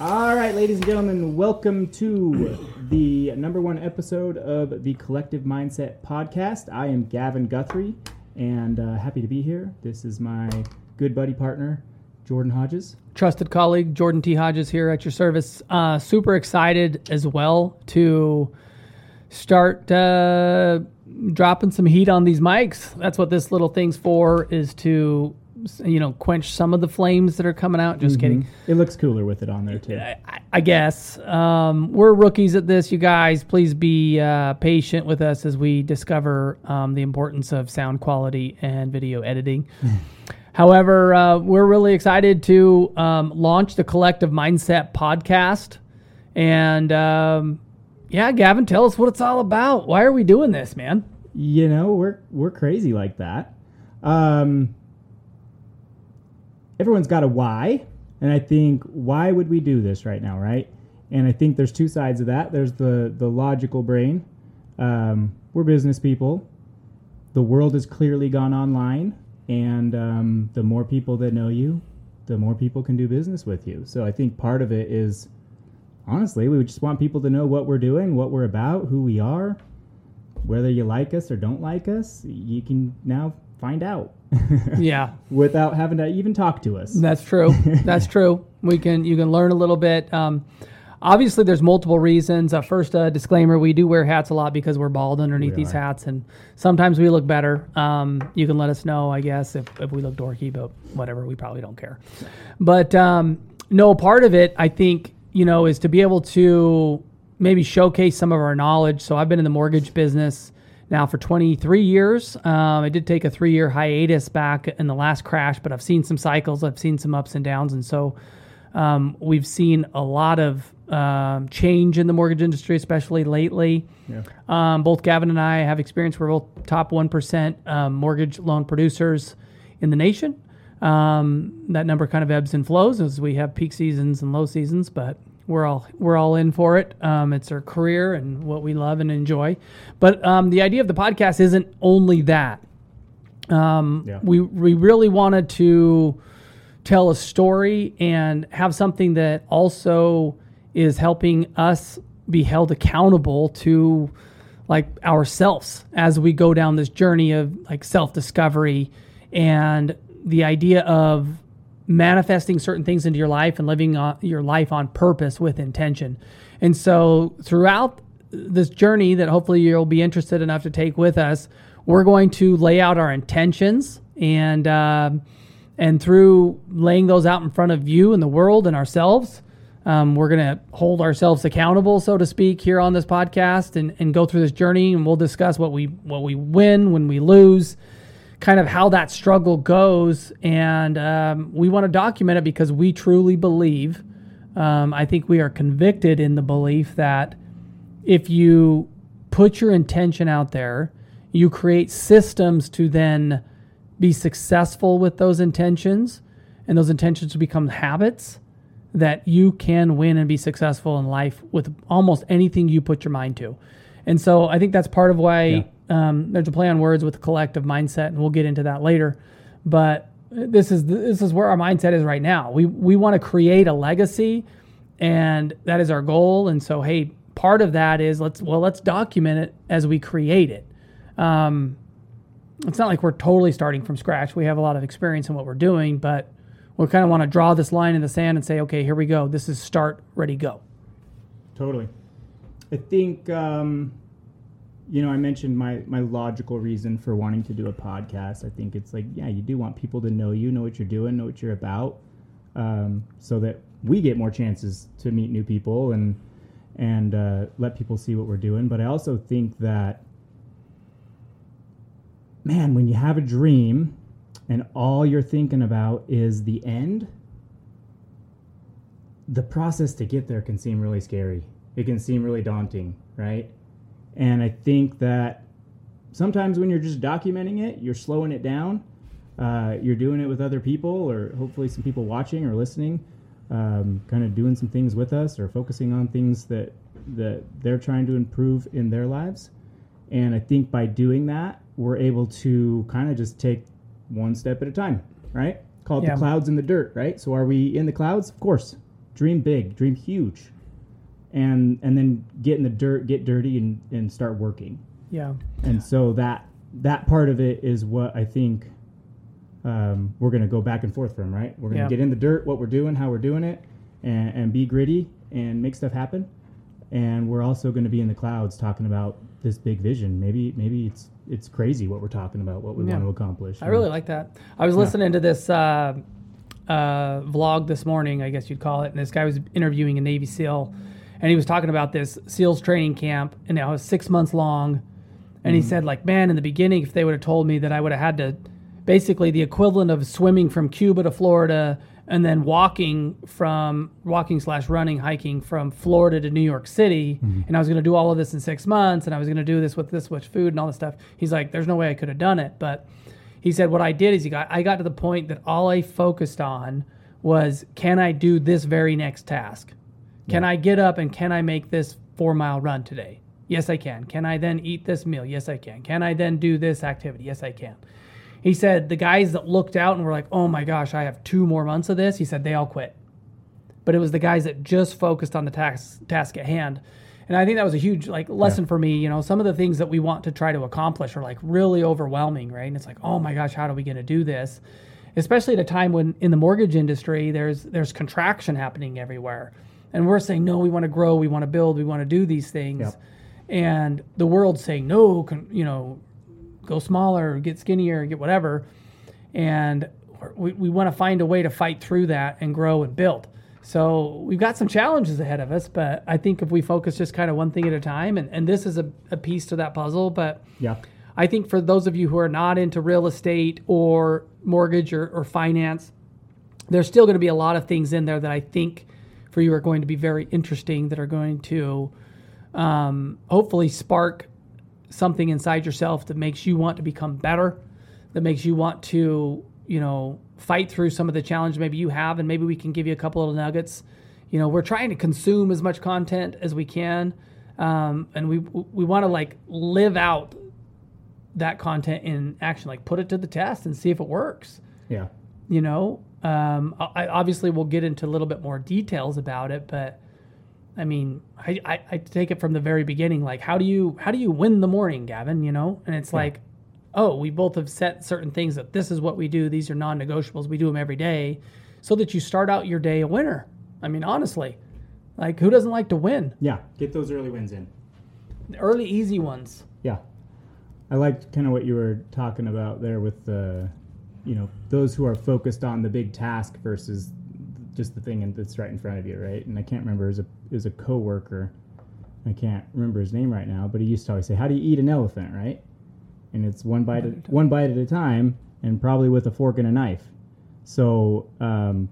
All right, ladies and gentlemen, welcome to the number one episode of the Collective Mindset podcast. I am Gavin Guthrie, and uh, happy to be here. This is my good buddy partner, Jordan Hodges. Trusted colleague Jordan T. Hodges here at your service. Uh, super excited as well to start uh, dropping some heat on these mics. That's what this little thing's for, is to you know quench some of the flames that are coming out. Just kidding. It looks cooler with it on there too. I, I guess um, we're rookies at this. You guys, please be uh, patient with us as we discover um, the importance of sound quality and video editing. However, uh, we're really excited to um, launch the Collective Mindset podcast. And um, yeah, Gavin, tell us what it's all about. Why are we doing this, man? You know, we're we're crazy like that. Um, everyone's got a why, and I think why would we do this right now, right? And I think there's two sides of that. There's the the logical brain. Um, we're business people. The world has clearly gone online, and um, the more people that know you, the more people can do business with you. So I think part of it is honestly, we just want people to know what we're doing, what we're about, who we are. Whether you like us or don't like us, you can now find out. Yeah. Without having to even talk to us. That's true. That's true. We can you can learn a little bit. Um, obviously, there's multiple reasons. Uh, first, uh, disclaimer: we do wear hats a lot because we're bald underneath We these are. hats, and sometimes we look better. Um, you can let us know, I guess, if, if we look dorky, but whatever, we probably don't care. But um, no, part of it, I think, you know, is to be able to maybe showcase some of our knowledge. So I've been in the mortgage business now for 23 years. Um, I did take a three year hiatus back in the last crash, but I've seen some cycles, I've seen some ups and downs. And so um, we've seen a lot of um, change in the mortgage industry, especially lately. Yeah. Um, both Gavin and I have experience. We're both top 1% um, mortgage loan producers in the nation. Um, that number kind of ebbs and flows as we have peak seasons and low seasons, but we're all we're all in for it. Um, it's our career and what we love and enjoy. But um, the idea of the podcast isn't only that. Um, Yeah. We we really wanted to tell a story and have something that also is helping us be held accountable to like ourselves as we go down this journey of like self-discovery and the idea of manifesting certain things into your life and living your life on purpose with intention. And so throughout this journey that hopefully you'll be interested enough to take with us, we're going to lay out our intentions and um and through laying those out in front of you and the world and ourselves, um, we're going to hold ourselves accountable, so to speak, here on this podcast and, and go through this journey. And we'll discuss what we what we win, when we lose, kind of how that struggle goes. And um, we want to document it because we truly believe. Um, I think we are convicted in the belief that if you put your intention out there, you create systems to then be successful with those intentions, and those intentions to become habits that you can win and be successful in life with almost anything you put your mind to. And so I think that's part of why um, there's a play on words with the collective mindset, and we'll get into that later. But this is this is where our mindset is right now. We we want to create a legacy, and that is our goal. And so, hey, part of that is let's well let's document it as we create it. Um, it's not like we're totally starting from scratch. We have a lot of experience in what we're doing, but we kind of want to draw this line in the sand and say, okay, here we go. This is start, ready, go. Totally. I think um, you know I mentioned my my logical reason for wanting to do a podcast. I think it's like yeah, you do want people to know you, know what you're doing, know what you're about, um, so that we get more chances to meet new people and and uh, let people see what we're doing. But I also think that man, when you have a dream and all you're thinking about is the end, the process to get there can seem really scary. It can seem really daunting, right? And I think that sometimes when you're just documenting it, you're slowing it down. Uh, you're doing it with other people, or hopefully some people watching or listening, um, kind of doing some things with us, or focusing on things that that they're trying to improve in their lives. And I think by doing that, we're able to kind of just take one step at a time, right? Called Yeah. the clouds in the dirt, right? So are we in the clouds? Of course. dream big, dream huge, and and then get in the dirt, get dirty, and and start working. Yeah. And so that that part of it is what I think um, we're going to go back and forth from. Right? We're going to Yeah. get in the dirt, what we're doing, how we're doing it, and, and be gritty and make stuff happen. And we're also going to be in the clouds talking about this big vision. Maybe maybe it's it's crazy what we're talking about, what we Yeah. want to accomplish. I really like that. I was listening to this uh, uh, vlog this morning, I guess you'd call it, and this guy was interviewing a Navy SEAL, and he was talking about this SEALs training camp, and it was six months long, and he mm-hmm. said, like, man, in the beginning, if they would have told me that I would have had to, basically the equivalent of swimming from Cuba to Florida, and then walking from walking slash running hiking from Florida to New York City, mm-hmm. and I was going to do all of this in six months, and I was going to do this with this much food and all this stuff. He's like, there's no way I could have done it, but he said what I did is he got I got to the point that all I focused on was can I do this very next task? Can I get up and can I make this four mile run today? Yes, I can. Can I then eat this meal? Yes, I can. Can I then do this activity? Yes, I can. He said the guys that looked out and were like, oh my gosh, I have two more months of this. He said they all quit. But it was the guys that just focused on the task task at hand. And I think that was a huge like lesson for me. You know, some of the things that we want to try to accomplish are like really overwhelming, right? And it's like, oh my gosh, how are we going to do this? Especially at a time when in the mortgage industry there's there's contraction happening everywhere, and we're saying no, we want to grow, we want to build, we want to do these things, Yep. and the world's saying no, con- you know, go smaller, get skinnier, get whatever, and we, we want to find a way to fight through that and grow and build. So we've got some challenges ahead of us, but I think if we focus just kind of one thing at a time, and, and this is a, a piece to that puzzle, but Yeah. I think for those of you who are not into real estate or mortgage or, or finance, there's still going to be a lot of things in there that I think for you are going to be very interesting that are going to um, hopefully spark something inside yourself that makes you want to become better, that makes you want to, you know, fight through some of the challenge maybe you have, and maybe we can give you a couple little nuggets. You know, we're trying to consume as much content as we can, um, and we we want to like live out that content in action, like put it to the test and see if it works Yeah. you know um, I, obviously we'll get into a little bit more details about it but i mean I, I, I take it from the very beginning like how do you how do you win the morning gavin you know and it's like oh we both have set certain things that this is what we do these are non-negotiables we do them every day so that you start out your day a winner i mean honestly like who doesn't like to win Yeah. Get those early wins in. the early easy ones Yeah. I liked kind of what you were talking about there with the, you know, those who are focused on the big task versus just the thing that's right in front of you, right? And I can't remember, was a, was a coworker. I can't remember his name right now, but he used to always say, "How do you eat an elephant?" Right? And it's one bite, at, one bite at a time, and probably with a fork and a knife. So, um,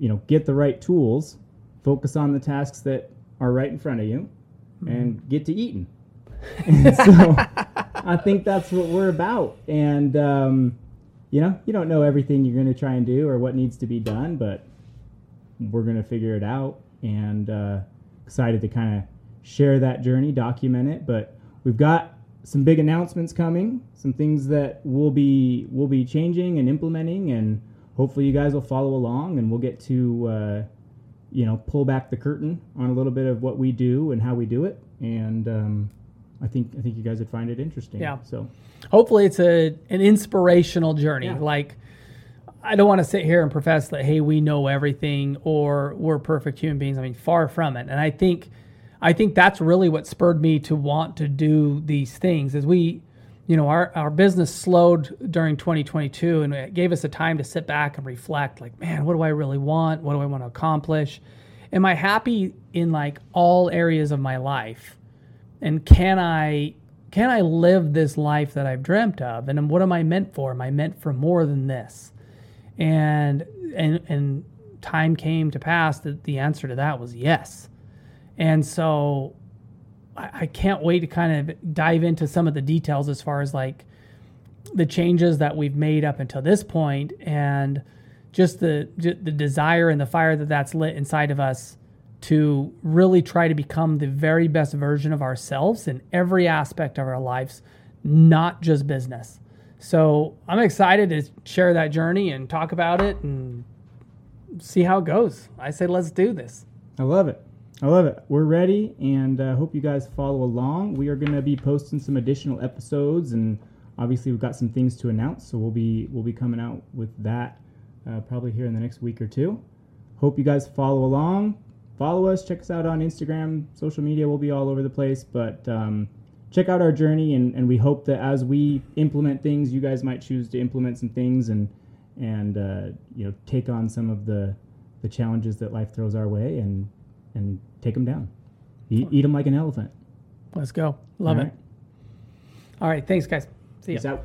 you know, get the right tools, focus on the tasks that are right in front of you, and get to eating. And so, I think that's what we're about. And um, you know, you don't know everything you're going to try and do or what needs to be done, but we're going to figure it out. And uh, excited to kind of share that journey, document it. But we've got some big announcements coming, some things that we'll be we'll be changing and implementing, and hopefully you guys will follow along, and we'll get to uh, you know pull back the curtain on a little bit of what we do and how we do it. And um, I think I think you guys would find it interesting. Yeah. So hopefully it's a an inspirational journey Yeah. like i don't want to sit here and profess that hey we know everything or we're perfect human beings i mean far from it and i think i think that's really what spurred me to want to do these things as we you know our, our business slowed during 2022 and it gave us a time to sit back and reflect like man what do i really want what do i want to accomplish am i happy in like all areas of my life and can I can I live this life that I've dreamt of? And what am I meant for? Am I meant for more than this? And and and time came to pass that the answer to that was yes. And so I, I can't wait to kind of dive into some of the details as far as like the changes that we've made up until this point and just the ju- the desire and the fire that that's lit inside of us to really try to become the very best version of ourselves in every aspect of our lives, not just business. So I'm excited to share that journey and talk about it and see how it goes. I say, let's do this. I love it. I love it. We're ready, and uh, hope you guys follow along. We are going to be posting some additional episodes, and obviously we've got some things to announce. So we'll be we'll be coming out with that uh, probably here in the next week or two. Hope you guys follow along. Follow us. Check us out on Instagram, social media. We'll be all over the place, but um, check out our journey, and, and we hope that as we implement things, you guys might choose to implement some things and and uh, you know take on some of the the challenges that life throws our way and and take them down. Eat, eat them like an elephant. Let's go. Love All it. right? All right. Thanks, guys. See ya. Peace out.